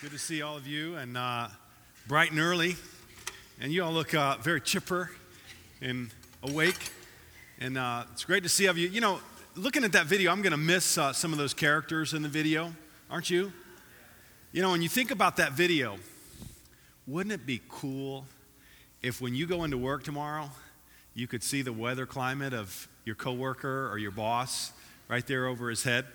Good to see all of you and uh, bright and early. And you all look uh, very chipper and awake. And uh, it's great to see of you. You know, looking at that video, I'm going to miss uh, some of those characters in the video, aren't you? You know, when you think about that video, wouldn't it be cool if when you go into work tomorrow, you could see the weather climate of your coworker or your boss right there over his head?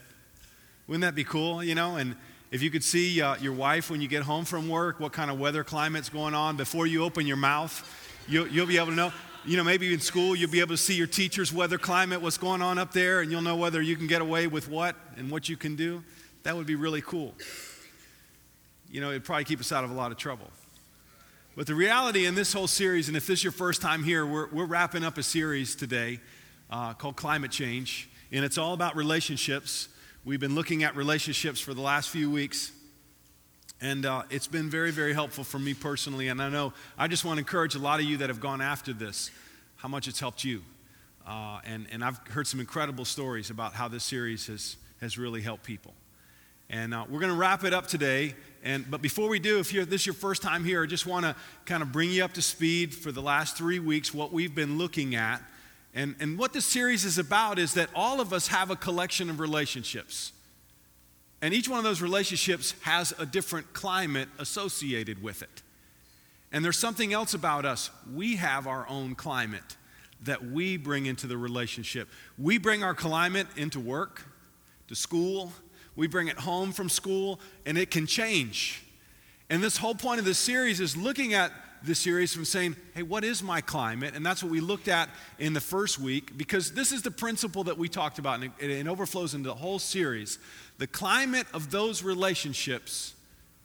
Wouldn't that be cool, you know? And if you could see uh, your wife when you get home from work, what kind of weather climate's going on before you open your mouth, you'll, you'll be able to know. You know, maybe in school you'll be able to see your teacher's weather climate, what's going on up there, and you'll know whether you can get away with what and what you can do. That would be really cool. You know, it'd probably keep us out of a lot of trouble. But the reality in this whole series, and if this is your first time here, we're, we're wrapping up a series today uh, called Climate Change, and it's all about relationships. We've been looking at relationships for the last few weeks, and uh, it's been very, very helpful for me personally. And I know I just want to encourage a lot of you that have gone after this, how much it's helped you. Uh, and, and I've heard some incredible stories about how this series has, has really helped people. And uh, we're going to wrap it up today. And, but before we do, if this is your first time here, I just want to kind of bring you up to speed for the last three weeks, what we've been looking at and, and what this series is about is that all of us have a collection of relationships. And each one of those relationships has a different climate associated with it. And there's something else about us. We have our own climate that we bring into the relationship. We bring our climate into work, to school, we bring it home from school, and it can change. And this whole point of this series is looking at this series from saying, hey, what is my climate? And that's what we looked at in the first week because this is the principle that we talked about and it, it overflows into the whole series. The climate of those relationships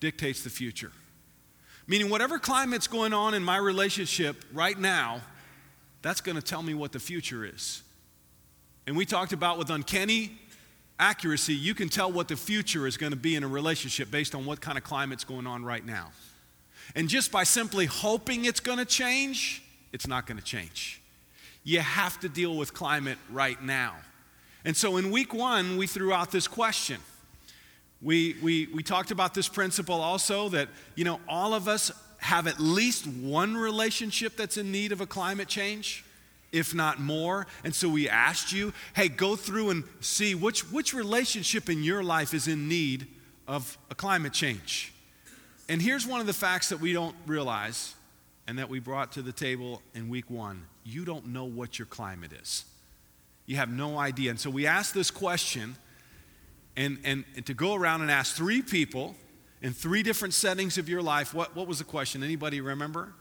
dictates the future. Meaning, whatever climate's going on in my relationship right now, that's going to tell me what the future is. And we talked about with uncanny accuracy, you can tell what the future is going to be in a relationship based on what kind of climate's going on right now. And just by simply hoping it's going to change, it's not going to change. You have to deal with climate right now. And so in week one, we threw out this question. We, we, we talked about this principle also that, you know, all of us have at least one relationship that's in need of a climate change, if not more. And so we asked you, hey, go through and see which, which relationship in your life is in need of a climate change. And here's one of the facts that we don't realize and that we brought to the table in week one you don't know what your climate is. You have no idea. And so we asked this question, and, and, and to go around and ask three people in three different settings of your life, what, what was the question? Anybody remember?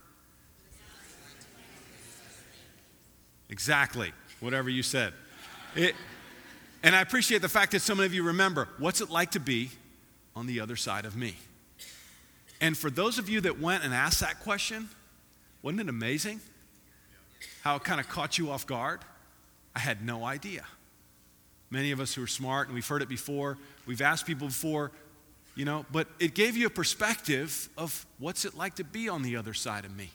Exactly, whatever you said. It, and I appreciate the fact that so many of you remember what's it like to be on the other side of me? And for those of you that went and asked that question, wasn't it amazing how it kind of caught you off guard? I had no idea. Many of us who are smart, and we've heard it before, we've asked people before, you know, but it gave you a perspective of what's it like to be on the other side of me.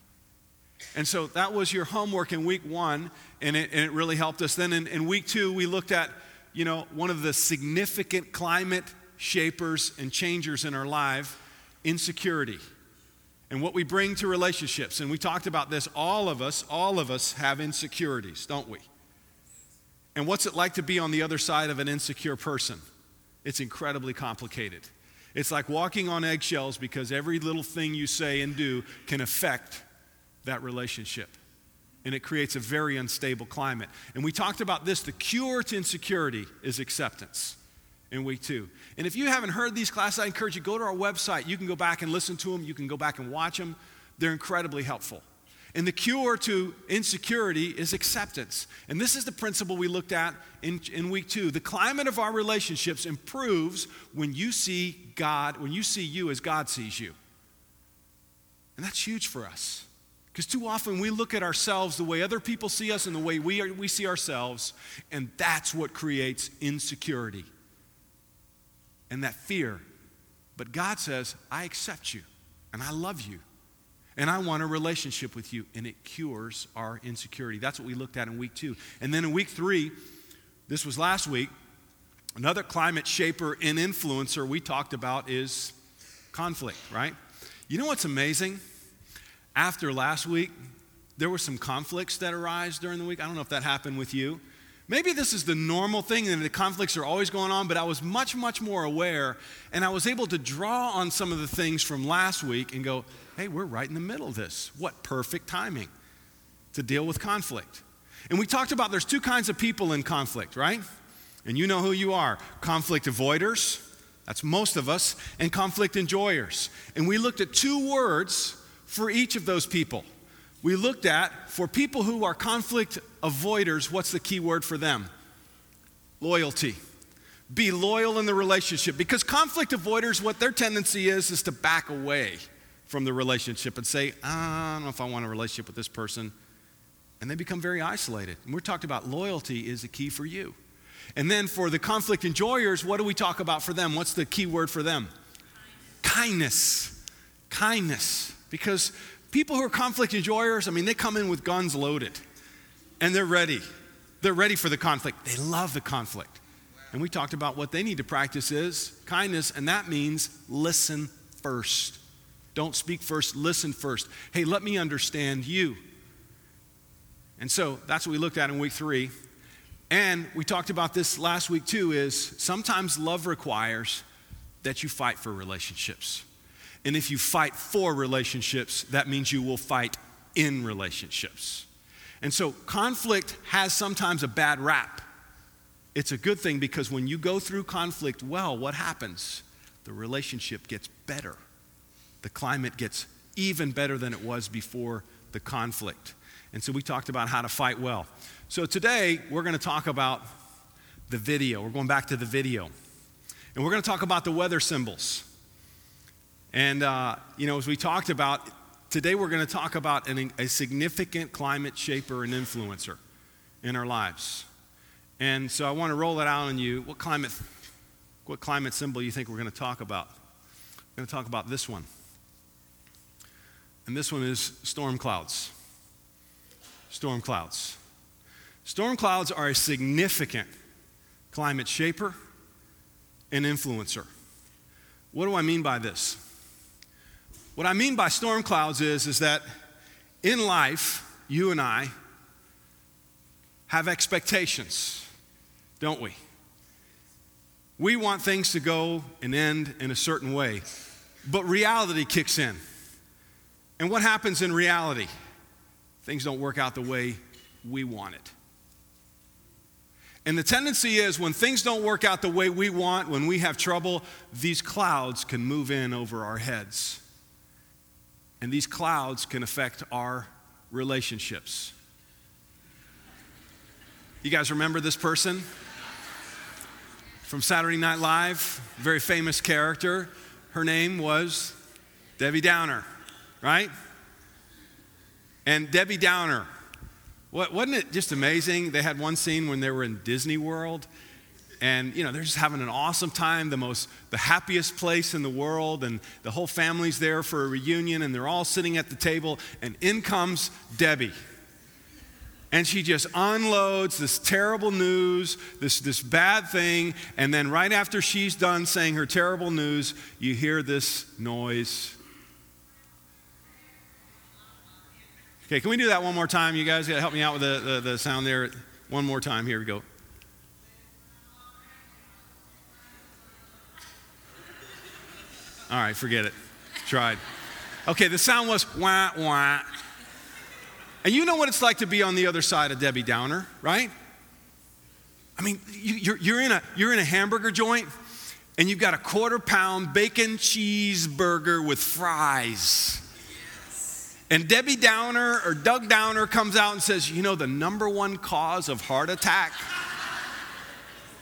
And so that was your homework in week one, and it, and it really helped us. Then in, in week two, we looked at, you know, one of the significant climate shapers and changers in our life insecurity and what we bring to relationships. And we talked about this. All of us, all of us have insecurities, don't we? And what's it like to be on the other side of an insecure person? It's incredibly complicated. It's like walking on eggshells because every little thing you say and do can affect that relationship. And it creates a very unstable climate. And we talked about this the cure to insecurity is acceptance in week two. And if you haven't heard these classes, I encourage you go to our website. You can go back and listen to them. You can go back and watch them. They're incredibly helpful. And the cure to insecurity is acceptance. And this is the principle we looked at in, in week two. The climate of our relationships improves when you see God, when you see you as God sees you. And that's huge for us. Because too often we look at ourselves the way other people see us and the way we, are, we see ourselves, and that's what creates insecurity and that fear. But God says, I accept you and I love you and I want a relationship with you. And it cures our insecurity. That's what we looked at in week two. And then in week three, this was last week, another climate shaper and influencer we talked about is conflict, right? You know what's amazing? After last week, there were some conflicts that arise during the week. I don't know if that happened with you. Maybe this is the normal thing and the conflicts are always going on, but I was much, much more aware and I was able to draw on some of the things from last week and go, hey, we're right in the middle of this. What perfect timing to deal with conflict. And we talked about there's two kinds of people in conflict, right? And you know who you are conflict avoiders, that's most of us, and conflict enjoyers. And we looked at two words for each of those people. We looked at for people who are conflict avoiders, what's the key word for them? Loyalty. Be loyal in the relationship because conflict avoiders, what their tendency is, is to back away from the relationship and say, I don't know if I want a relationship with this person. And they become very isolated. And we're talking about loyalty is the key for you. And then for the conflict enjoyers, what do we talk about for them? What's the key word for them? Kindness. Kindness. Because people who are conflict enjoyers, I mean, they come in with guns loaded and they're ready. They're ready for the conflict. They love the conflict. And we talked about what they need to practice is kindness, and that means listen first. Don't speak first, listen first. Hey, let me understand you. And so that's what we looked at in week three. And we talked about this last week too is sometimes love requires that you fight for relationships. And if you fight for relationships, that means you will fight in relationships. And so conflict has sometimes a bad rap. It's a good thing because when you go through conflict well, what happens? The relationship gets better. The climate gets even better than it was before the conflict. And so we talked about how to fight well. So today we're going to talk about the video. We're going back to the video. And we're going to talk about the weather symbols. And, uh, you know, as we talked about, today we're going to talk about an, a significant climate shaper and influencer in our lives. And so I want to roll that out on you. What climate, what climate symbol you think we're going to talk about? We're going to talk about this one. And this one is storm clouds. Storm clouds. Storm clouds are a significant climate shaper and influencer. What do I mean by this? What I mean by storm clouds is, is that in life, you and I have expectations, don't we? We want things to go and end in a certain way, but reality kicks in. And what happens in reality? Things don't work out the way we want it. And the tendency is when things don't work out the way we want, when we have trouble, these clouds can move in over our heads. And these clouds can affect our relationships. You guys remember this person? From Saturday Night Live, very famous character. Her name was Debbie Downer, right? And Debbie Downer wasn't it just amazing? They had one scene when they were in Disney World, and you know they're just having an awesome time, the most, the happiest place in the world, and the whole family's there for a reunion, and they're all sitting at the table, and in comes Debbie. And she just unloads this terrible news, this, this bad thing, and then right after she's done saying her terrible news, you hear this noise Okay, can we do that one more time? You guys got to help me out with the, the, the sound there. One more time. Here we go. All right, forget it. Tried. Okay, the sound was wah, wah. And you know what it's like to be on the other side of Debbie Downer, right? I mean, you, are you're, in a, you're in a hamburger joint and you've got a quarter pound bacon cheeseburger with fries and Debbie Downer or Doug Downer comes out and says, You know, the number one cause of heart attack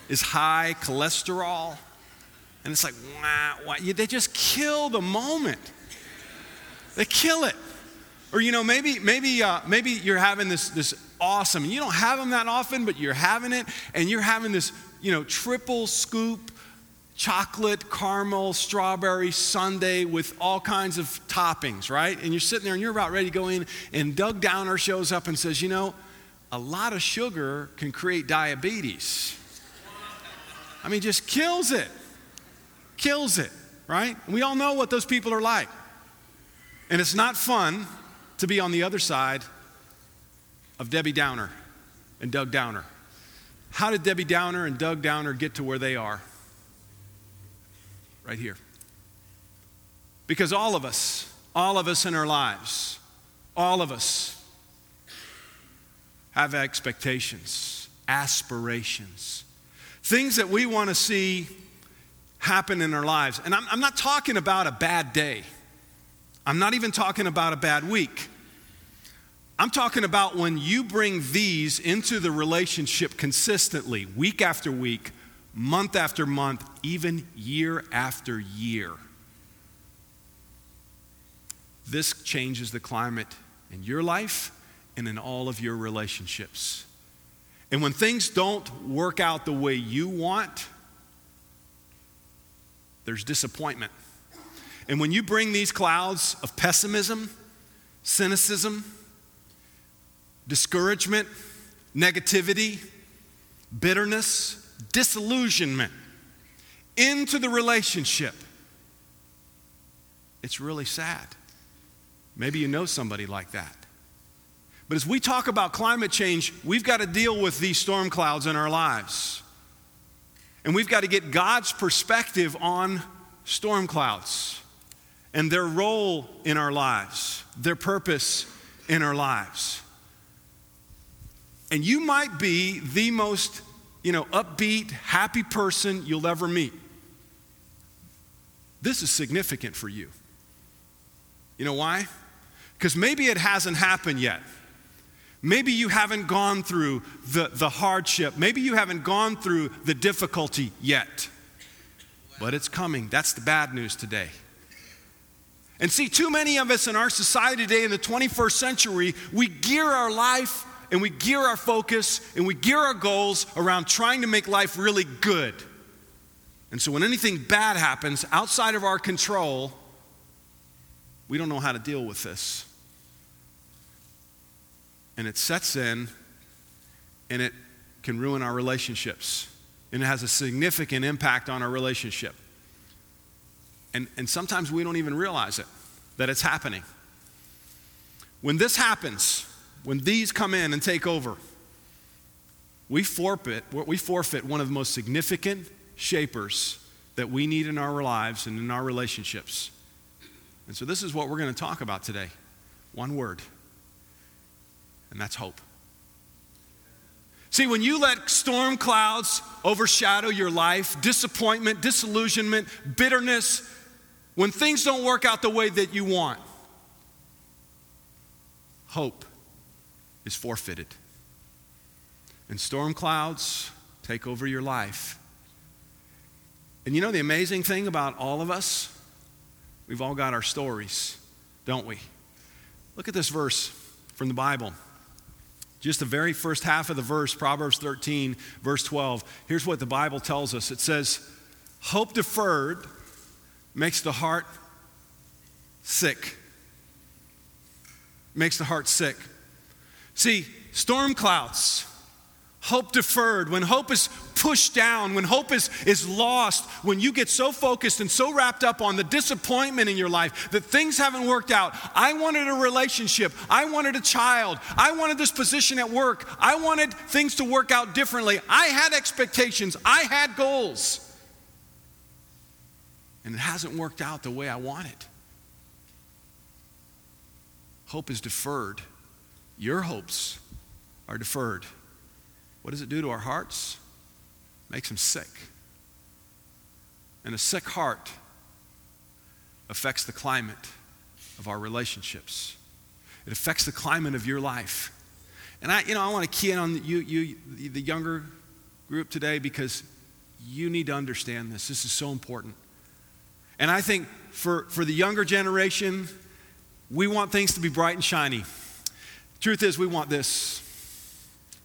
is high cholesterol. And it's like, wow, wow. They just kill the moment. They kill it. Or, you know, maybe, maybe, uh, maybe you're having this, this awesome, you don't have them that often, but you're having it, and you're having this, you know, triple scoop chocolate, caramel, strawberry sundae with all kinds of toppings, right? And you're sitting there and you're about ready to go in, and Doug Downer shows up and says, You know, a lot of sugar can create diabetes. I mean, just kills it. Kills it, right? We all know what those people are like. And it's not fun to be on the other side of Debbie Downer and Doug Downer. How did Debbie Downer and Doug Downer get to where they are? Right here. Because all of us, all of us in our lives, all of us have expectations, aspirations, things that we want to see happen in our lives. And I'm, I'm, not talking about a bad day, I'm not even talking about a bad week. I'm talking about when you bring these into the relationship consistently, week after week, month after month, even year after year. This changes the climate in your life and in all of your relationships. And when things don't work out the way you want, there's disappointment. And when you bring these clouds of pessimism, cynicism, discouragement, negativity, bitterness, disillusionment into the relationship, it's really sad. Maybe you know somebody like that. But as we talk about climate change, we've got to deal with these storm clouds in our lives. And we've got to get God's perspective on storm clouds and their role in our lives, their purpose in our lives. And you might be the most, you know, upbeat, happy person you'll ever meet. This is significant for you. You know why? Because maybe it hasn't happened yet. Maybe you haven't gone through the, the hardship. Maybe you haven't gone through the difficulty yet. But it's coming. That's the bad news today. And see, too many of us in our society today in the 21st century, we gear our life and we gear our focus and we gear our goals around trying to make life really good. And so when anything bad happens outside of our control, we don't know how to deal with this and it sets in and it can ruin our relationships. And it has a significant impact on our relationship. And, and sometimes we don't even realize it, that it's happening. When this happens, when these come in and take over, we forfeit, we forfeit one of the most significant shapers that we need in our lives and in our relationships. And so, this is what we're going to talk about today one word and that's hope. See, when you let storm clouds overshadow your life, disappointment, disillusionment, bitterness, when things don't work out the way that you want, hope is forfeited. And storm clouds take over your life. And you know the amazing thing about all of us? We've all got our stories, don't we? Look at this verse from the Bible. Just the very first half of the verse, Proverbs 13, verse 12. Here's what the Bible tells us it says, Hope deferred makes the heart sick. Makes the heart sick. See, storm clouds Hope deferred, when hope is pushed down, when hope is, is lost, when you get so focused and so wrapped up on the disappointment in your life that things haven't worked out. I wanted a relationship. I wanted a child. I wanted this position at work. I wanted things to work out differently. I had expectations. I had goals. And it hasn't worked out the way I wanted. Hope is deferred. Your hopes are deferred. What does it do to our hearts? Makes them sick. And a sick heart affects the climate of our relationships. It affects the climate of your life. And I, you know, I want to key in on you, you, the younger group today because you need to understand this. This is so important. And I think for, for the younger generation, we want things to be bright and shiny. Truth is, we want this.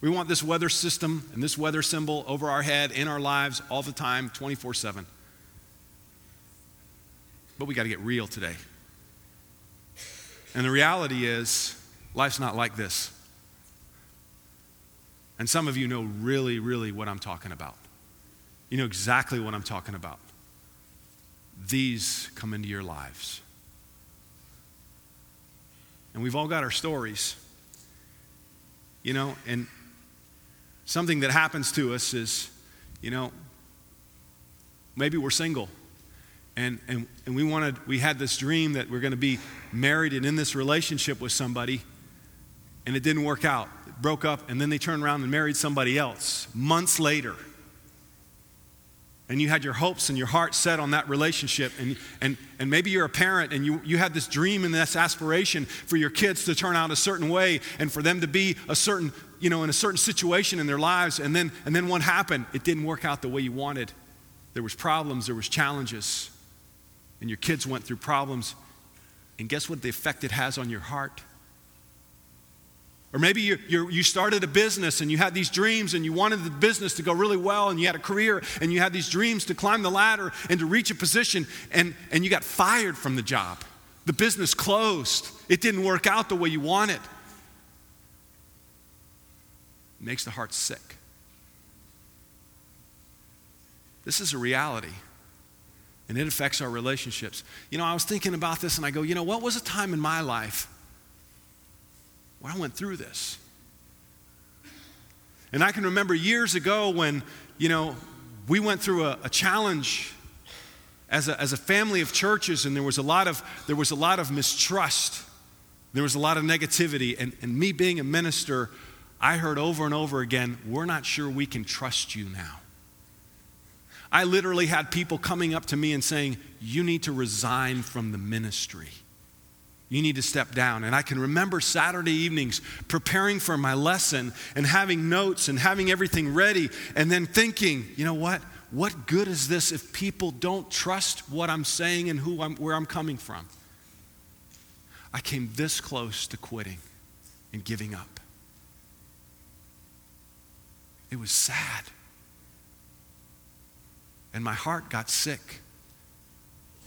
We want this weather system and this weather symbol over our head in our lives all the time, 24 7. But we got to get real today. And the reality is, life's not like this. And some of you know really, really what I'm talking about. You know exactly what I'm talking about. these come into your lives. And we've all got our stories. You know, and something that happens to us is, you know, maybe we're single. And, and, and we wanted we had this dream that we're going to be married and in this relationship with somebody and it didn't work out. It broke up and then they turned around and married somebody else months later and you had your hopes and your heart set on that relationship and, and, and maybe you're a parent and you, you had this dream and this aspiration for your kids to turn out a certain way and for them to be a certain you know in a certain situation in their lives and then and then what happened it didn't work out the way you wanted there was problems there was challenges and your kids went through problems, and guess what the effect it has on your heart? Or maybe you, you started a business and you had these dreams and you wanted the business to go really well and you had a career and you had these dreams to climb the ladder and to reach a position and, and you got fired from the job. The business closed. It didn't work out the way you wanted. It makes the heart sick. This is a reality and it affects our relationships. You know, I was thinking about this and I go, you know, what was a time in my life where I went through this? And I can remember years ago when, you know, we went through a, a challenge as a, as a family of churches and there was a lot of, there was a lot of mistrust. There was a lot of negativity. And, and me being a minister, I heard over and over again, we're not sure we can trust you now. I literally had people coming up to me and saying, You need to resign from the ministry. You need to step down. And I can remember Saturday evenings preparing for my lesson and having notes and having everything ready and then thinking, you know what? What good is this if people don't trust what I'm saying and who I'm, where I'm coming from? I came this close to quitting and giving up. It was sad and my heart got sick.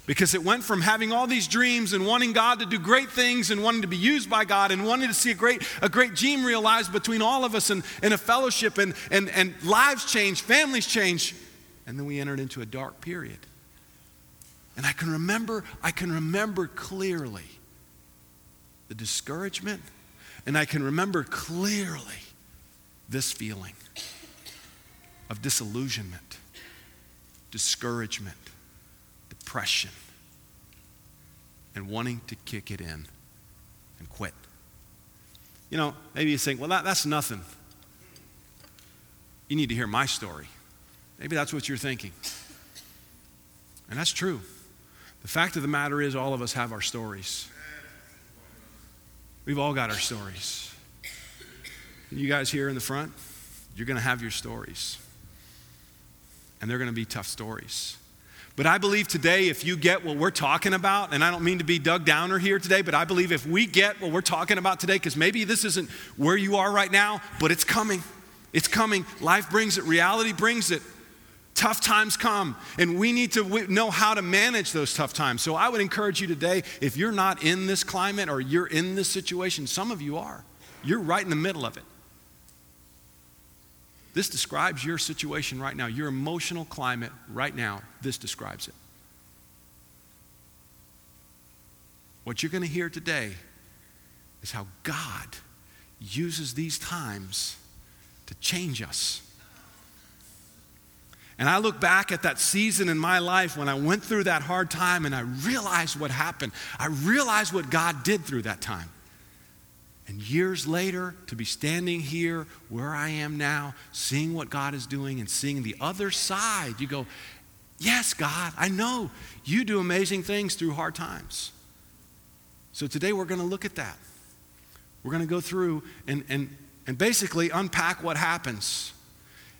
Because it went from having all these dreams and wanting God to do great things and wanting to be used by God and wanting to see a great, a great dream realized between all of us and, and a fellowship and, and, and lives change, families change. And then we entered into a dark period. And I can remember, I can remember clearly the discouragement, and I can remember clearly this feeling of disillusionment discouragement, depression, and wanting to kick it in and quit. You know, maybe you think, well, that, that's nothing. You need to hear my story. Maybe that's what you're thinking. And that's true. The fact of the matter is, all of us have our stories. We've all got our stories. You guys here in the front, you're going to have your stories and they're going to be tough stories. But I believe today, if you get what we're talking about, and I don't mean to be Doug Downer here today, but I believe if we get what we're talking about today, because maybe this isn't where you are right now, but it's coming. It's coming. Life brings it, reality brings it. Tough times come, and we need to know how to manage those tough times. So I would encourage you today if you're not in this climate or you're in this situation, some of you are, you're right in the middle of it. This describes your situation right now, your emotional climate right now. This describes it. What you're going to hear today is how God uses these times to change us. And I look back at that season in my life when I went through that hard time and I realized what happened. I realized what God did through that time. And years later, to be standing here where I am now, seeing what God is doing and seeing the other side, you go, Yes, God, I know you do amazing things through hard times. So today we're going to look at that. We're going to go through and, and, and basically unpack what happens.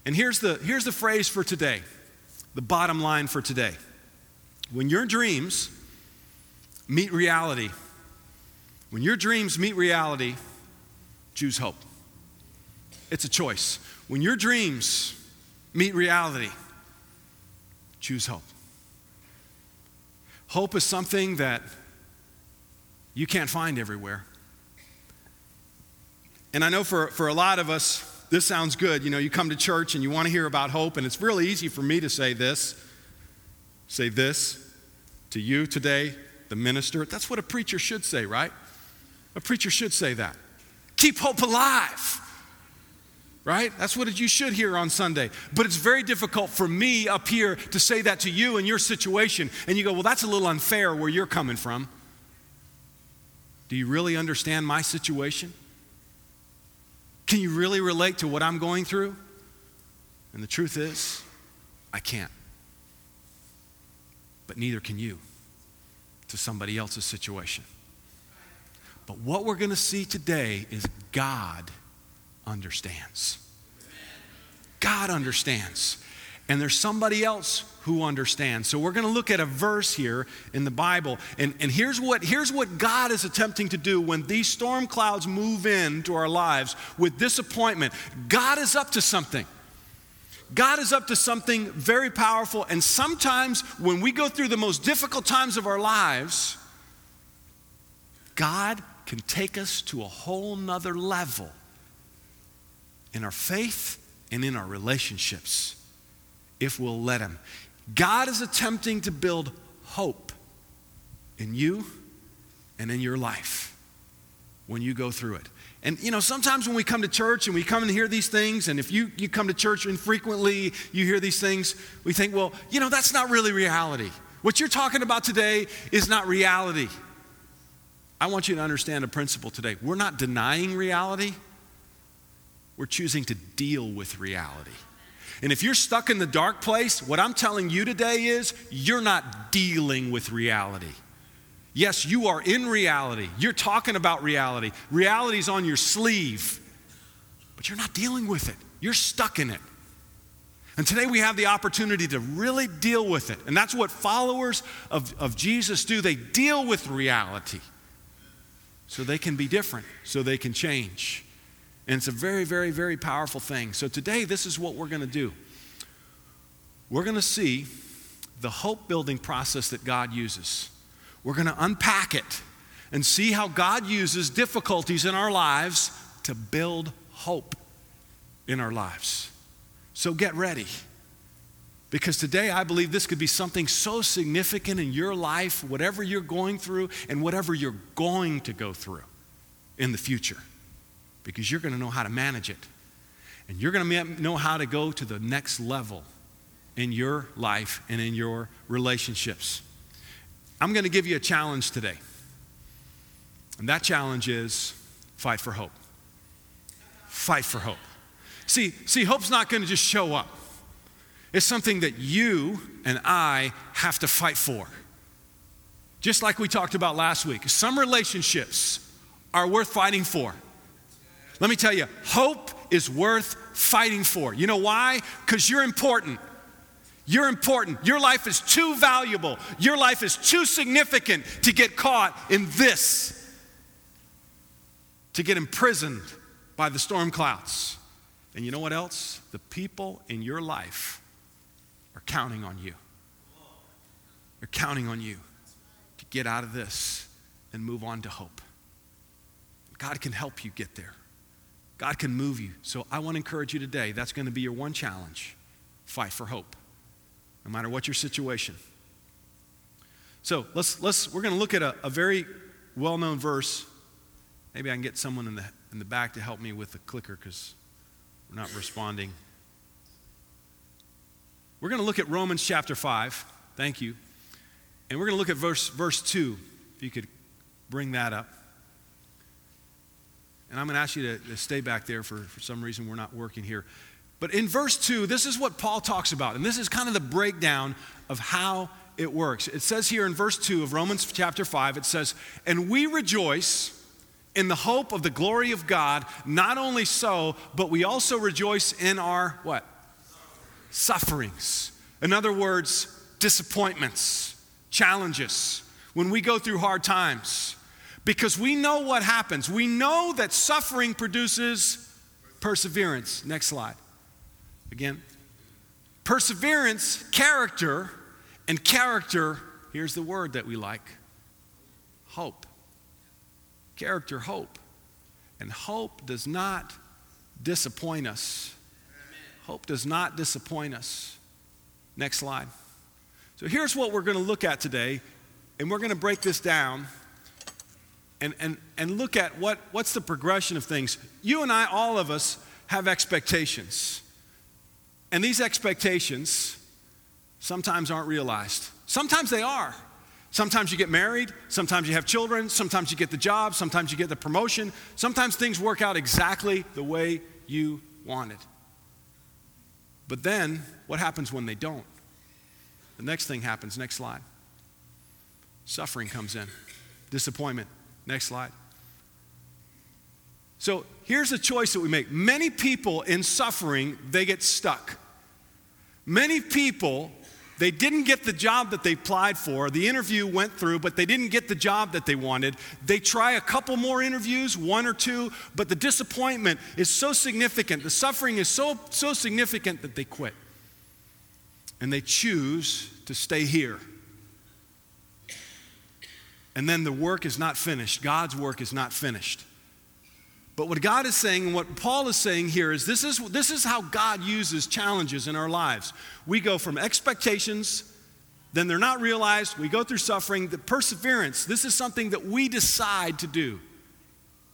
And here's the, here's the phrase for today, the bottom line for today. When your dreams meet reality, when your dreams meet reality, choose hope. It's a choice. When your dreams meet reality, choose hope. Hope is something that you can't find everywhere. And I know for, for a lot of us, this sounds good. You know, you come to church and you want to hear about hope, and it's really easy for me to say this. Say this. to you today, the minister. That's what a preacher should say, right? A preacher should say that. Keep hope alive. Right? That's what you should hear on Sunday. But it's very difficult for me up here to say that to you in your situation. And you go, well, that's a little unfair where you're coming from. Do you really understand my situation? Can you really relate to what I'm going through? And the truth is, I can't. But neither can you to somebody else's situation. But what we're going to see today is God understands. God understands. And there's somebody else who understands. So we're going to look at a verse here in the Bible. And, and here's, what, here's what God is attempting to do when these storm clouds move into our lives with disappointment. God is up to something. God is up to something very powerful. And sometimes when we go through the most difficult times of our lives, God can take us to a whole nother level in our faith and in our relationships if we'll let Him. God is attempting to build hope in you and in your life when you go through it. And you know, sometimes when we come to church and we come and hear these things, and if you, you come to church infrequently, you hear these things, we think, well, you know, that's not really reality. What you're talking about today is not reality. I want you to understand a principle today. We're not denying reality, we're choosing to deal with reality. And if you're stuck in the dark place, what I'm telling you today is you're not dealing with reality. Yes, you are in reality. You're talking about reality. Reality's on your sleeve, but you're not dealing with it. You're stuck in it. And today we have the opportunity to really deal with it. And that's what followers of, of Jesus do. They deal with reality so they can be different, so they can change. And it's a very, very, very powerful thing. So today, this is what we're going to do. We're going to see the hope building process that God uses. We're going to unpack it and see how God uses difficulties in our lives to build hope in our lives. So get ready. Because today I believe this could be something so significant in your life, whatever you're going through and whatever you're going to go through in the future because you're going to know how to manage it. And you're going to know how to go to the next level in your life and in your relationships. I'm going to give you a challenge today. And that challenge is fight for hope. Fight for hope. See, see hope's not going to just show up. It's something that you and I have to fight for. Just like we talked about last week. Some relationships are worth fighting for. Let me tell you, hope is worth fighting for. You know why? Because you're important. You're important. Your life is too valuable. Your life is too significant to get caught in this, to get imprisoned by the storm clouds. And you know what else? The people in your life are counting on you. They're counting on you to get out of this and move on to hope. God can help you get there. God can move you. So I want to encourage you today. That's going to be your one challenge. Fight for hope, no matter what your situation. So let's, let's we're going to look at a, a very well-known verse. Maybe I can get someone in the, in the back to help me with the clicker because we're not responding. We're going to look at Romans chapter 5. Thank you. And we're going to look at verse, verse 2. If you could bring that up. And I'm going to ask you to, to stay back there for, for some reason we're not working here. But in verse 2, this is what Paul talks about. And this is kind of the breakdown of how it works. It says here in verse 2 of Romans chapter 5, it says, And we rejoice in the hope of the glory of God, not only so, but we also rejoice in our what? Sufferings. In other words, disappointments, challenges. When we go through hard times, because we know what happens. We know that suffering produces perseverance. Next slide. Again. Perseverance, character, and character, here's the word that we like hope. Character, hope. And hope does not disappoint us. Hope does not disappoint us. Next slide. So here's what we're going to look at today and we're going to break this down and, and, and look at what, what's the progression of things. You and I, all of us, have expectations. And these expectations sometimes aren't realized. Sometimes they are. Sometimes you get married, sometimes you have children, sometimes you get the job, sometimes you get the promotion. Sometimes things work out exactly the way you wanted. But then, what happens when they don't? The next thing happens. Next slide. Suffering comes in, disappointment. Next slide. So here's a choice that we make. Many people in suffering, they get stuck. Many people, they didn't get the job that they applied for. The interview went through, but they didn't get the job that they wanted. They try a couple more interviews, one or two, but the disappointment is so significant, the suffering is so, so significant that they quit. And they choose to stay here. And then the work is not finished. God's work is not finished. But what God is saying and what Paul is saying here is this is, this is how God uses challenges in our lives. We go from expectations, then they're not realized, we go through suffering, the perseverance. This is something that we decide to do,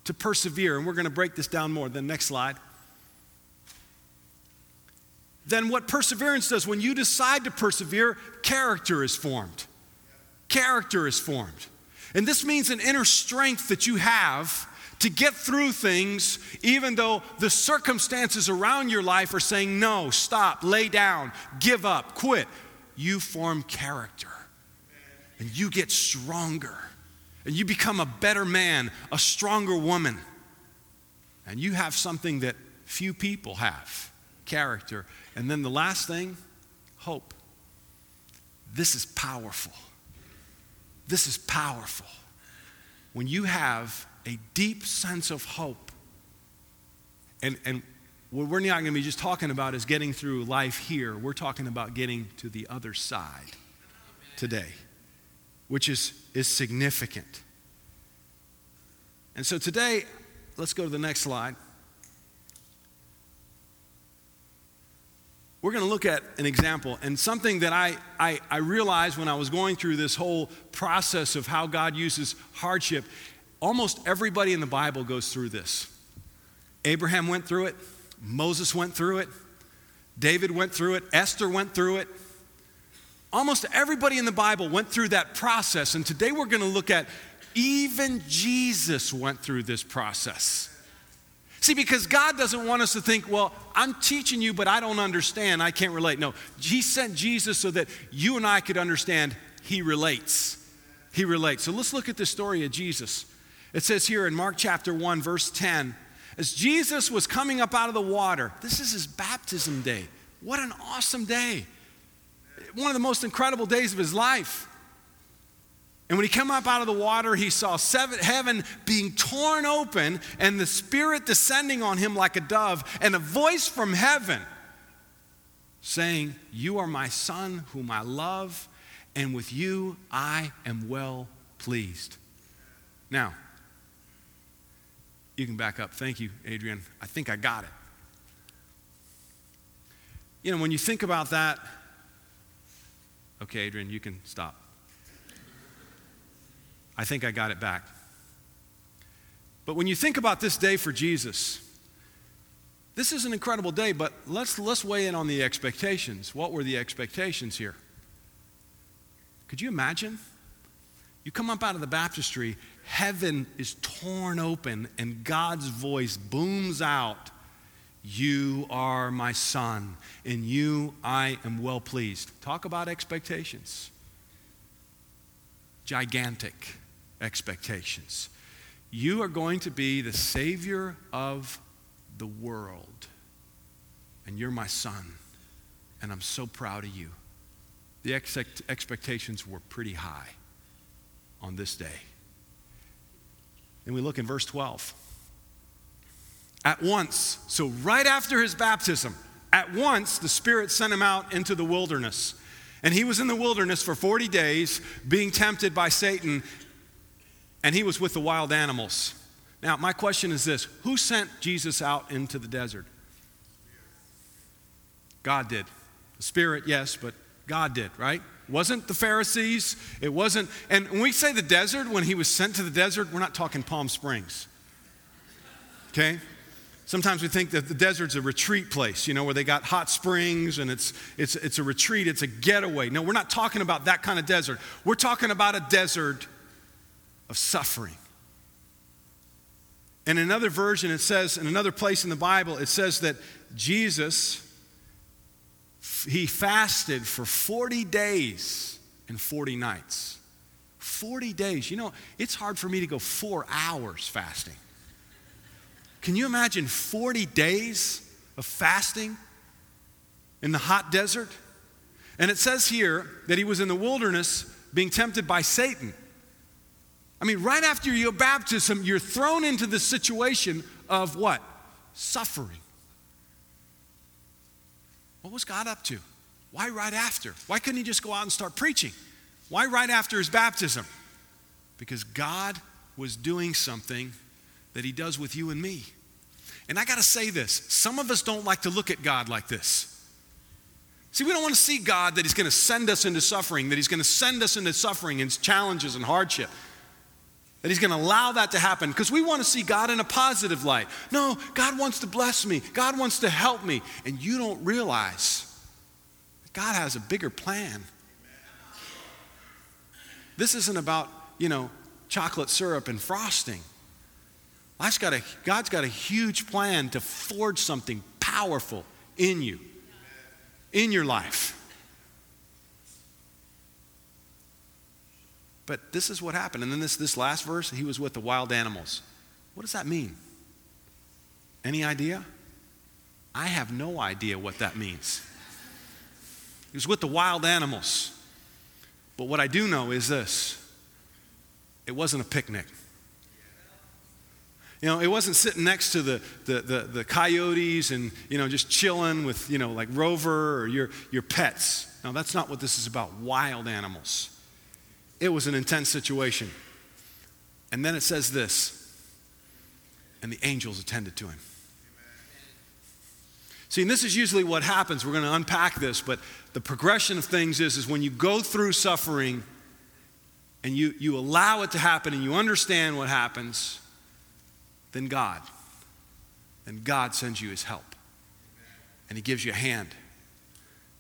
to persevere. And we're going to break this down more. Then, next slide. Then, what perseverance does, when you decide to persevere, character is formed. Character is formed. And this means an inner strength that you have to get through things, even though the circumstances around your life are saying, no, stop, lay down, give up, quit. You form character and you get stronger and you become a better man, a stronger woman. And you have something that few people have character. And then the last thing, hope. This is powerful. This is powerful. When you have a deep sense of hope, and, and what we're not going to be just talking about is getting through life here. We're talking about getting to the other side today, which is, is significant. And so today, let's go to the next slide. we're going to look at an example and something that I, I, I, realized when I was going through this whole process of how God uses hardship. Almost everybody in the Bible goes through this. Abraham went through it, Moses went through it, David went through it, Esther went through it. Almost everybody in the Bible went through that process, and today we're going to look at even Jesus went through this process. See, because God doesn't want us to think, well, I'm teaching you, but I don't understand. I can't relate. No, He sent Jesus so that you and I could understand He relates. He relates. So let's look at the story of Jesus. It says here in Mark chapter 1, verse 10, as Jesus was coming up out of the water, this is his baptism day. What an awesome day! One of the most incredible days of his life. And when he came up out of the water, he saw seven, heaven being torn open and the Spirit descending on him like a dove, and a voice from heaven saying, You are my Son, whom I love, and with you I am well pleased. Now, you can back up. Thank you, Adrian. I think I got it. You know, when you think about that, okay, Adrian, you can stop. I think I got it back. But when you think about this day for Jesus, this is an incredible day, but let's, let's weigh in on the expectations. What were the expectations here? Could you imagine? You come up out of the baptistry, heaven is torn open, and God's voice booms out You are my son, in you I am well pleased. Talk about expectations. Gigantic expectations. You are going to be the Savior of the world, and you're my son, and I'm so proud of you. The expectations were pretty high on this day. And we look in verse 12. At once, so right after his baptism, at once the Spirit sent him out into the wilderness. And he was in the wilderness for 40 days, being tempted by Satan, and he was with the wild animals. Now, my question is this Who sent Jesus out into the desert? God did. The Spirit, yes, but God did, right? Wasn't the Pharisees. It wasn't, and when we say the desert, when he was sent to the desert, we're not talking Palm Springs. Okay? Sometimes we think that the desert's a retreat place, you know, where they got hot springs and it's, it's, it's a retreat, it's a getaway. No, we're not talking about that kind of desert. We're talking about a desert of suffering. In another version, it says, in another place in the Bible, it says that Jesus, he fasted for 40 days and 40 nights. 40 days. You know, it's hard for me to go four hours fasting. Can you imagine 40 days of fasting in the hot desert? And it says here that he was in the wilderness being tempted by Satan. I mean, right after your baptism, you're thrown into the situation of what? Suffering. What was God up to? Why right after? Why couldn't he just go out and start preaching? Why right after his baptism? Because God was doing something that he does with you and me. And I got to say this some of us don't like to look at God like this. See, we don't want to see God that he's going to send us into suffering, that he's going to send us into suffering and challenges and hardship that He's going to allow that to happen because we want to see God in a positive light. No, God wants to bless me, God wants to help me. And you don't realize that God has a bigger plan. This isn't about, you know, chocolate syrup and frosting. God's got, a, God's got a huge plan to forge something powerful in you, in your life. But this is what happened. And then this, this last verse, he was with the wild animals. What does that mean? Any idea? I have no idea what that means. He was with the wild animals. But what I do know is this it wasn't a picnic. You know, it wasn't sitting next to the, the, the, the, coyotes and, you know, just chilling with, you know, like Rover or your, your pets. No, that's not what this is about. Wild animals. It was an intense situation. And then it says this and the angels attended to him. See, and this is usually what happens. We're going to unpack this, but the progression of things is, is when you go through suffering and you, you allow it to happen and you understand what happens, then God, then God sends you his help. And he gives you a hand.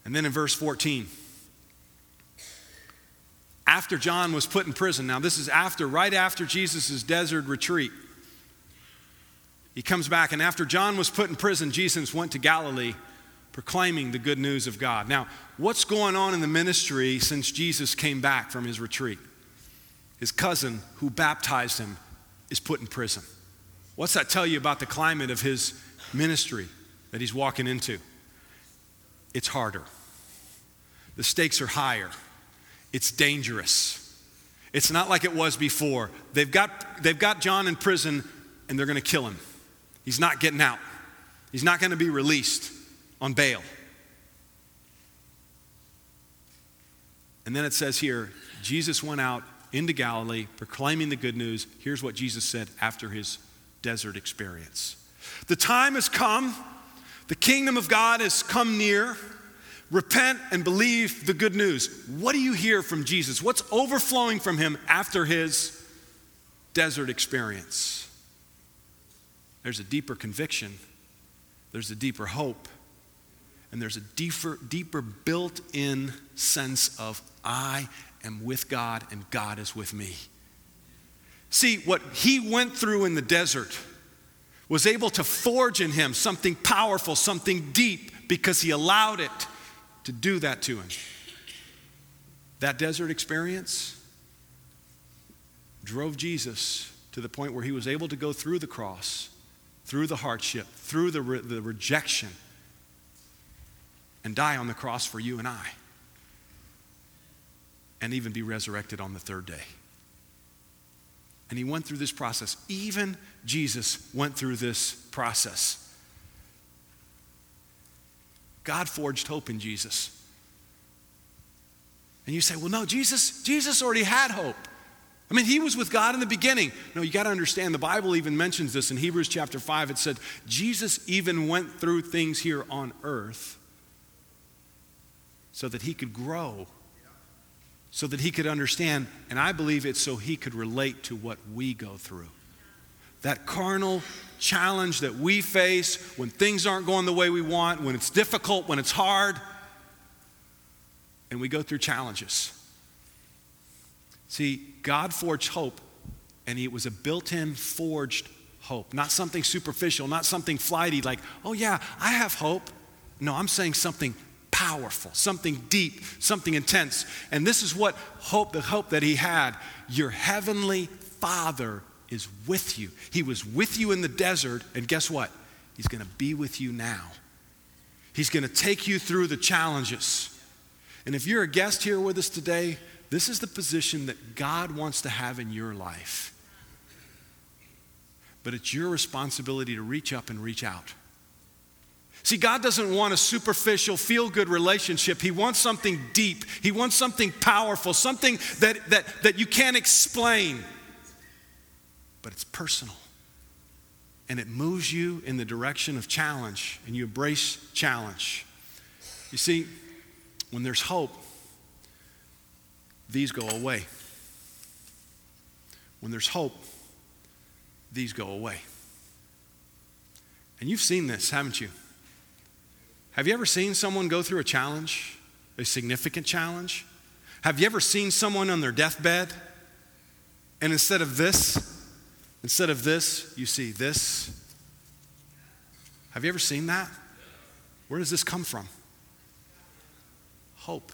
And then in verse 14, after John was put in prison. Now, this is after, right after Jesus' desert retreat. He comes back, and after John was put in prison, Jesus went to Galilee proclaiming the good news of God. Now, what's going on in the ministry since Jesus came back from his retreat? His cousin, who baptized him, is put in prison. What's that tell you about the climate of his ministry that he's walking into? It's harder, the stakes are higher it's dangerous. It's not like it was before. They've got, they've got John in prison and they're going to kill him. He's not getting out, he's not going to be released on bail. And then it says here Jesus went out into Galilee proclaiming the good news. Here's what Jesus said after his desert experience The time has come, the kingdom of God has come near. Repent and believe the good news. What do you hear from Jesus? What's overflowing from him after his desert experience? There's a deeper conviction, there's a deeper hope, and there's a deeper, deeper built in sense of I am with God and God is with me. See, what he went through in the desert was able to forge in him something powerful, something deep, because he allowed it to do that to him. That desert experience drove Jesus to the point where he was able to go through the cross, through the hardship, through the, re- the rejection, and die on the cross for you and I, and even be resurrected on the third day. And he went through this process. Even Jesus went through this process. God forged hope in Jesus. And you say, well, no, Jesus, Jesus already had hope. I mean, he was with God in the beginning. No, you got to understand, the Bible even mentions this in Hebrews chapter 5. It said, Jesus even went through things here on earth so that he could grow so that he could understand, and I believe it's so he could relate to what we go through. That carnal challenge that we face when things aren't going the way we want, when it's difficult, when it's hard, and we go through challenges. See, God forged hope, and it was a built in, forged hope, not something superficial, not something flighty like, oh yeah, I have hope. No, I'm saying something powerful, something deep, something intense. And this is what hope, the hope that he had. Your heavenly Father is with you. He was with you in the desert, and guess what? He's going to be with you now. He's going to take you through the challenges. And if you're a guest here with us today, this is the position that God wants to have in your life. But it's your responsibility to reach up and reach out. See, God doesn't want a superficial, feel good relationship. He wants something deep. He wants something powerful, something that, that, that you can't explain, but it's personal. And it moves you in the direction of challenge, and you embrace challenge. You see, when there's hope, these go away. When there's hope, these go away. And you've seen this, haven't you? Have you ever seen someone go through a challenge, a significant challenge? Have you ever seen someone on their deathbed and instead of this, instead of this, you see this? Have you ever seen that? Where does this come from? hope.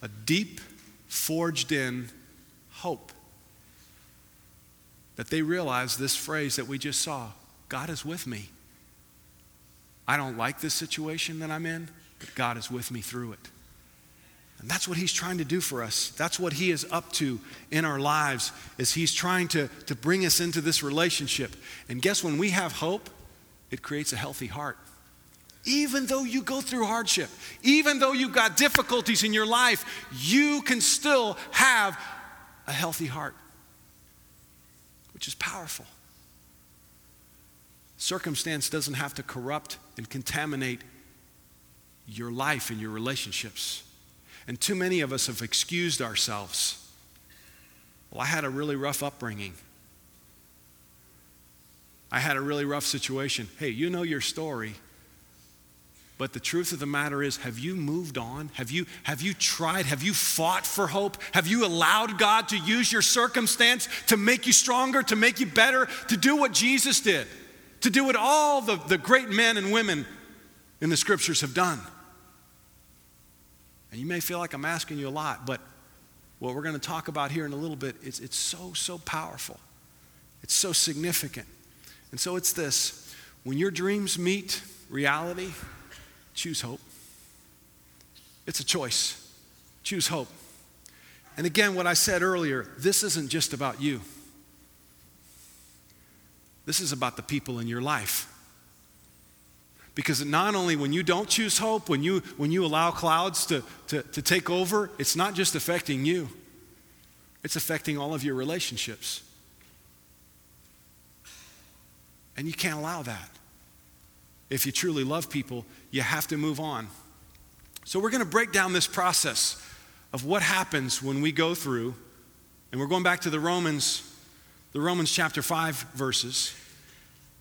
A deep, forged in hope. That they realize this phrase that we just saw God is with me. I don't like this situation that I'm in, but God is with me through it. And that's what he's trying to do for us. That's what he is up to in our lives is he's trying to, to bring us into this relationship. And guess when we have hope, it creates a healthy heart. Even though you go through hardship, even though you've got difficulties in your life, you can still have a healthy heart, which is powerful. Circumstance doesn't have to corrupt and contaminate your life and your relationships. And too many of us have excused ourselves. Well, I had a really rough upbringing. I had a really rough situation. Hey, you know your story. But the truth of the matter is, have you moved on? Have you, have you tried? Have you fought for hope? Have you allowed God to use your circumstance to make you stronger, to make you better, to do what Jesus did, to do what all the, the great men and women in the scriptures have done? And you may feel like I'm asking you a lot, but what we're going to talk about here in a little bit, it's, it's so, so powerful. It's so significant. And so it's this when your dreams meet reality, choose hope. It's a choice. Choose hope. And again, what I said earlier, this isn't just about you. This is about the people in your life. Because not only when you don't choose hope, when you, when you allow clouds to, to, to take over, it's not just affecting you, it's affecting all of your relationships. And you can't allow that if you truly love people, you have to move on. So, we're going to break down this process of what happens when we go through, and we're going back to the Romans, the Romans chapter 5 verses.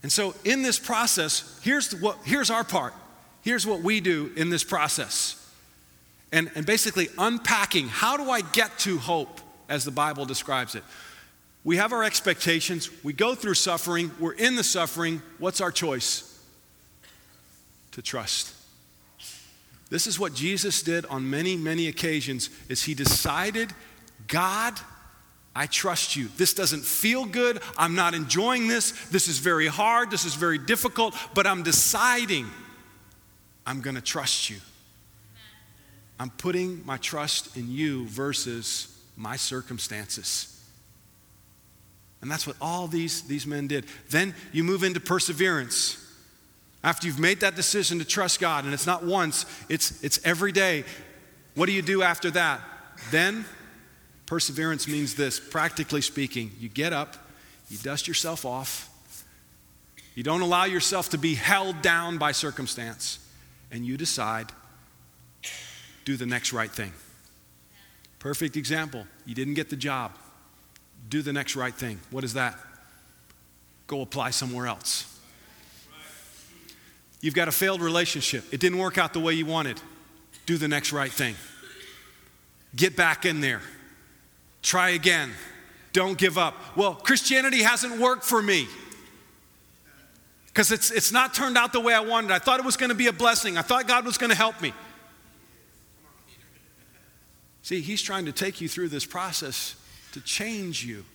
And so, in this process, here's, what, here's our part. Here's what we do in this process. And, and basically, unpacking how do I get to hope as the Bible describes it? We have our expectations, we go through suffering, we're in the suffering. What's our choice? to trust. This is what Jesus did on many, many occasions is he decided, God, I trust you. This doesn't feel good. I'm not enjoying this. This is very hard. This is very difficult, but I'm deciding I'm going to trust you. I'm putting my trust in you versus my circumstances. And that's what all these, these men did. Then you move into perseverance. After you've made that decision to trust God, and it's not once, it's, it's every day, what do you do after that? Then, perseverance means this practically speaking, you get up, you dust yourself off, you don't allow yourself to be held down by circumstance, and you decide, do the next right thing. Perfect example. You didn't get the job. Do the next right thing. What is that? Go apply somewhere else. You've got a failed relationship. It didn't work out the way you wanted. Do the next right thing. Get back in there. Try again. Don't give up. Well, Christianity hasn't worked for me because it's, it's not turned out the way I wanted. I thought it was going to be a blessing, I thought God was going to help me. See, He's trying to take you through this process to change you.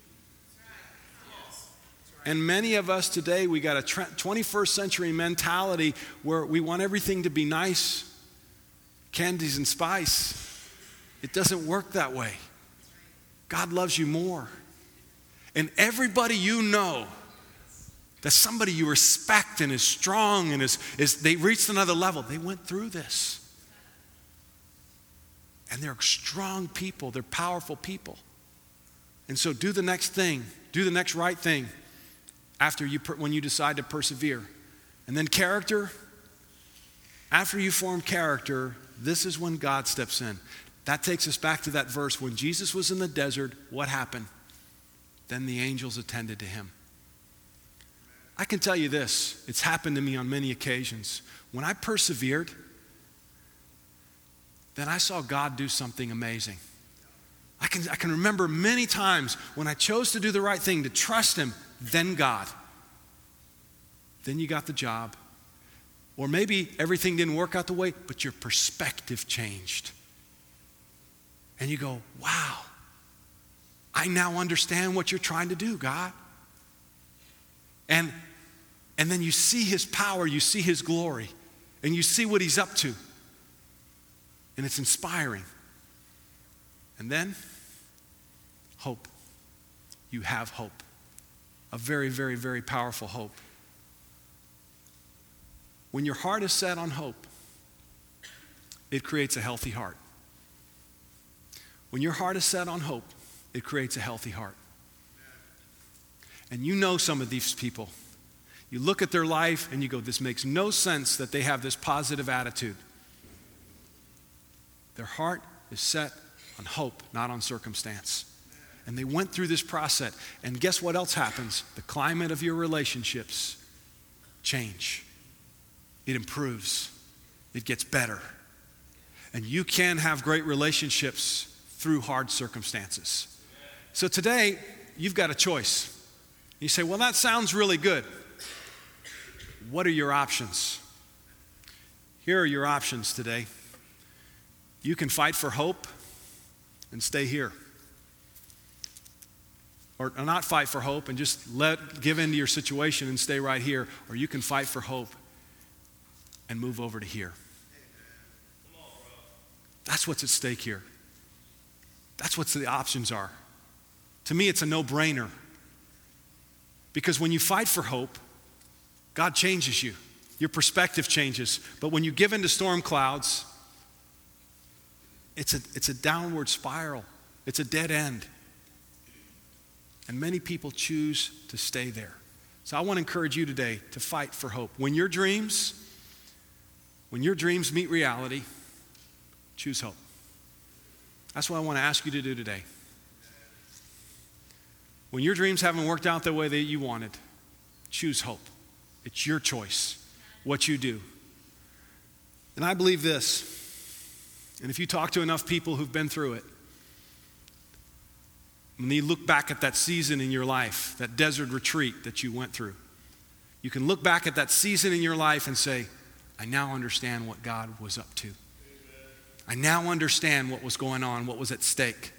And many of us today, we got a 21st century mentality where we want everything to be nice, candies and spice. It doesn't work that way. God loves you more. And everybody you know, that somebody you respect and is strong and is, is they reached another level, they went through this. And they're strong people, they're powerful people. And so do the next thing, do the next right thing after you when you decide to persevere. And then character, after you form character, this is when God steps in. That takes us back to that verse when Jesus was in the desert, what happened? Then the angels attended to him. I can tell you this, it's happened to me on many occasions. When I persevered, then I saw God do something amazing. I can, I can remember many times when I chose to do the right thing, to trust Him, then God. Then you got the job. Or maybe everything didn't work out the way, but your perspective changed. And you go, wow, I now understand what you're trying to do, God. And, and then you see his power, you see his glory, and you see what he's up to. And it's inspiring. And then, hope. You have hope. A very, very, very powerful hope. When your heart is set on hope, it creates a healthy heart. When your heart is set on hope, it creates a healthy heart. And you know some of these people. You look at their life and you go, this makes no sense that they have this positive attitude. Their heart is set on hope, not on circumstance. And they went through this process. And guess what else happens? The climate of your relationships change. It improves. It gets better. And you can have great relationships through hard circumstances. So today, you've got a choice. You say, well, that sounds really good. What are your options? Here are your options today. You can fight for hope and stay here. Or not fight for hope and just let give into your situation and stay right here. Or you can fight for hope and move over to here. That's what's at stake here. That's what the options are. To me, it's a no brainer. Because when you fight for hope, God changes you. Your perspective changes. But when you give in to storm clouds, it's a, it's a downward spiral, it's a dead end. And many people choose to stay there. So I want to encourage you today to fight for hope. When your dreams, when your dreams meet reality, choose hope. That's what I want to ask you to do today. When your dreams haven't worked out the way that you wanted, choose hope. It's your choice what you do. And I believe this, and if you talk to enough people who've been through it, when you look back at that season in your life, that desert retreat that you went through, you can look back at that season in your life and say, I now understand what God was up to. I now understand what was going on, what was at stake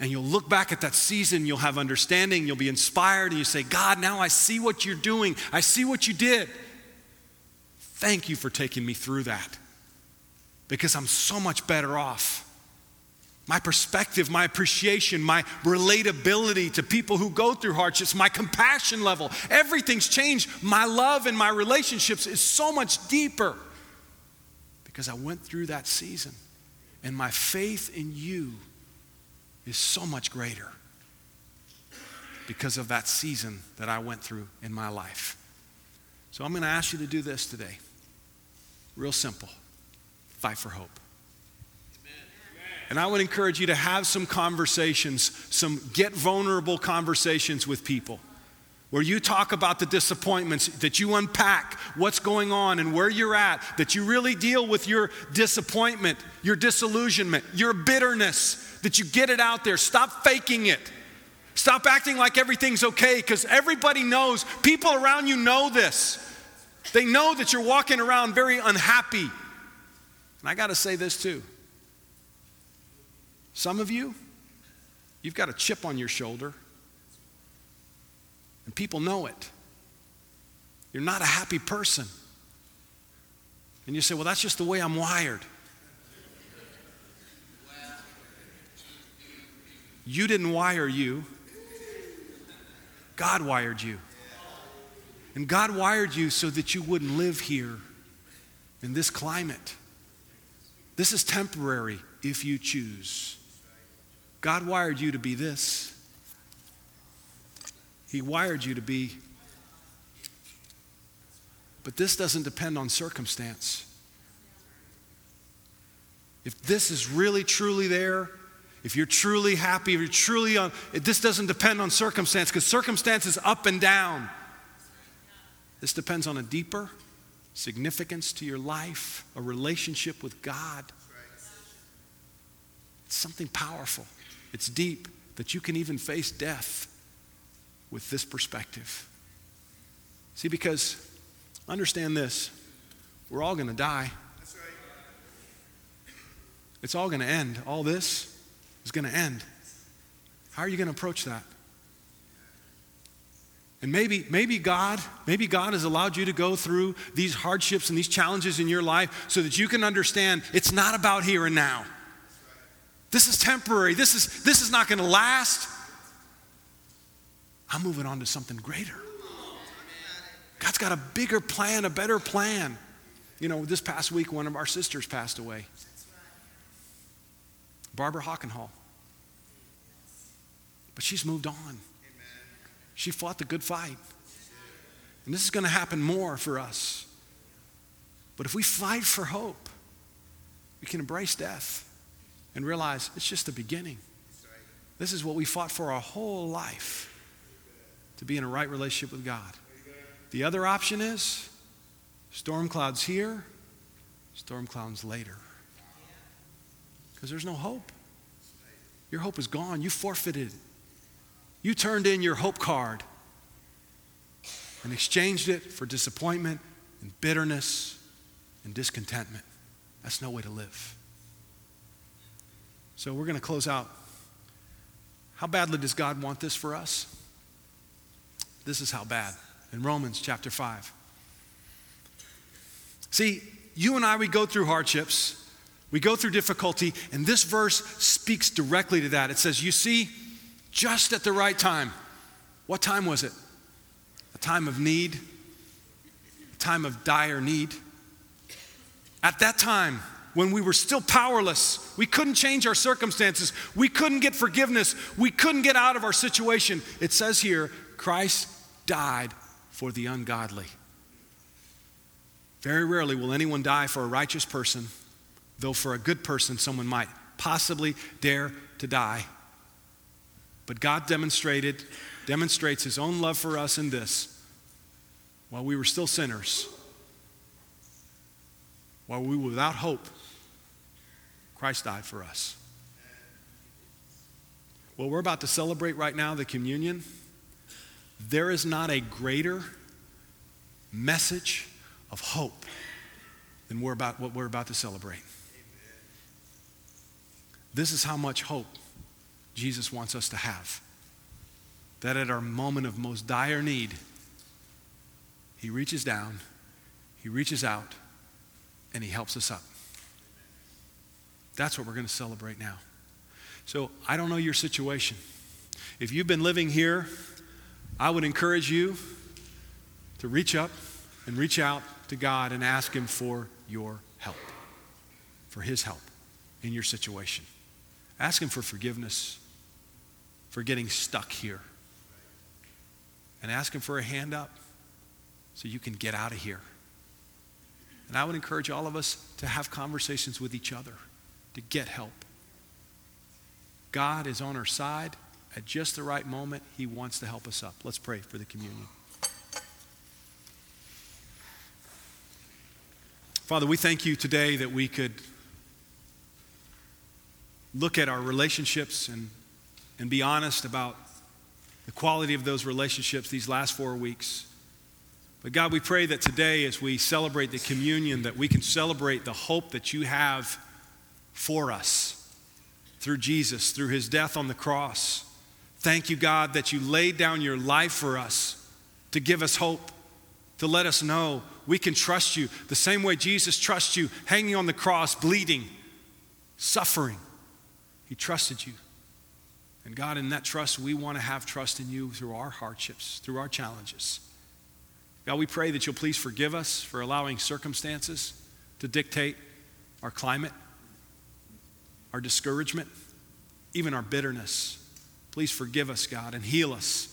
and you'll look back at that season, you'll have understanding, you'll be inspired, and you say, God, now I see what you're doing. I see what you did. Thank you for taking me through that because I'm so much better off. My perspective, my appreciation, my relatability to people who go through hardships, my compassion level, everything's changed. My love and my relationships is so much deeper because I went through that season. And my faith in you is so much greater because of that season that I went through in my life. So I'm going to ask you to do this today. Real simple fight for hope. And I would encourage you to have some conversations, some get vulnerable conversations with people where you talk about the disappointments, that you unpack what's going on and where you're at, that you really deal with your disappointment, your disillusionment, your bitterness, that you get it out there. Stop faking it. Stop acting like everything's okay because everybody knows, people around you know this. They know that you're walking around very unhappy. And I got to say this too. Some of you, you've got a chip on your shoulder, and people know it. You're not a happy person. And you say, well, that's just the way I'm wired. You didn't wire you, God wired you. And God wired you so that you wouldn't live here in this climate. This is temporary if you choose. God wired you to be this. He wired you to be. But this doesn't depend on circumstance. If this is really, truly there, if you're truly happy, if you're truly on, this doesn't depend on circumstance because circumstance is up and down. This depends on a deeper significance to your life, a relationship with God. It's something powerful. It's deep that you can even face death with this perspective. See, because understand this we're all going to die. It's all going to end. All this is going to end. How are you going to approach that? And maybe, maybe God, maybe God has allowed you to go through these hardships and these challenges in your life so that you can understand it's not about here and now. This is temporary. This is, this is not going to last. I'm moving on to something greater. God's got a bigger plan, a better plan. You know, this past week, one of our sisters passed away Barbara Hockenhall. But she's moved on. She fought the good fight. And this is going to happen more for us. But if we fight for hope, we can embrace death and realize it's just the beginning. This is what we fought for our whole life to be in a right relationship with God. The other option is storm clouds here, storm clouds later. Because there's no hope. Your hope is gone. You forfeited. It. You turned in your hope card and exchanged it for disappointment and bitterness and discontentment. That's no way to live. So we're going to close out. How badly does God want this for us? This is how bad. In Romans chapter 5. See, you and I, we go through hardships, we go through difficulty, and this verse speaks directly to that. It says, You see, just at the right time. What time was it? A time of need, a time of dire need. At that time, when we were still powerless. We couldn't change our circumstances. We couldn't get forgiveness. We couldn't get out of our situation. It says here Christ died for the ungodly. Very rarely will anyone die for a righteous person, though for a good person, someone might possibly dare to die. But God demonstrated, demonstrates his own love for us in this. While we were still sinners, while we were without hope, Christ died for us. Well, we're about to celebrate right now the communion. There is not a greater message of hope than we're about, what we're about to celebrate. This is how much hope Jesus wants us to have. That at our moment of most dire need, He reaches down, He reaches out, and He helps us up. That's what we're going to celebrate now. So I don't know your situation. If you've been living here, I would encourage you to reach up and reach out to God and ask Him for your help, for His help in your situation. Ask Him for forgiveness for getting stuck here. And ask Him for a hand up so you can get out of here. And I would encourage all of us to have conversations with each other to get help. God is on our side at just the right moment. He wants to help us up. Let's pray for the communion. Father, we thank you today that we could look at our relationships and, and be honest about the quality of those relationships these last four weeks. But God, we pray that today, as we celebrate the communion, that we can celebrate the hope that you have for us through Jesus, through his death on the cross. Thank you, God, that you laid down your life for us to give us hope, to let us know we can trust you the same way Jesus trusts you, hanging on the cross, bleeding, suffering. He trusted you. And God, in that trust, we want to have trust in you through our hardships, through our challenges. God, we pray that you'll please forgive us for allowing circumstances to dictate our climate, our discouragement, even our bitterness. Please forgive us, God, and heal us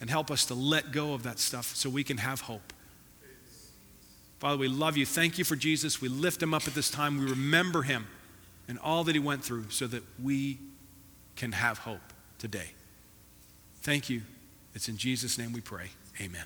and help us to let go of that stuff so we can have hope. Father, we love you. Thank you for Jesus. We lift him up at this time. We remember him and all that he went through so that we can have hope today. Thank you. It's in Jesus' name we pray. Amen.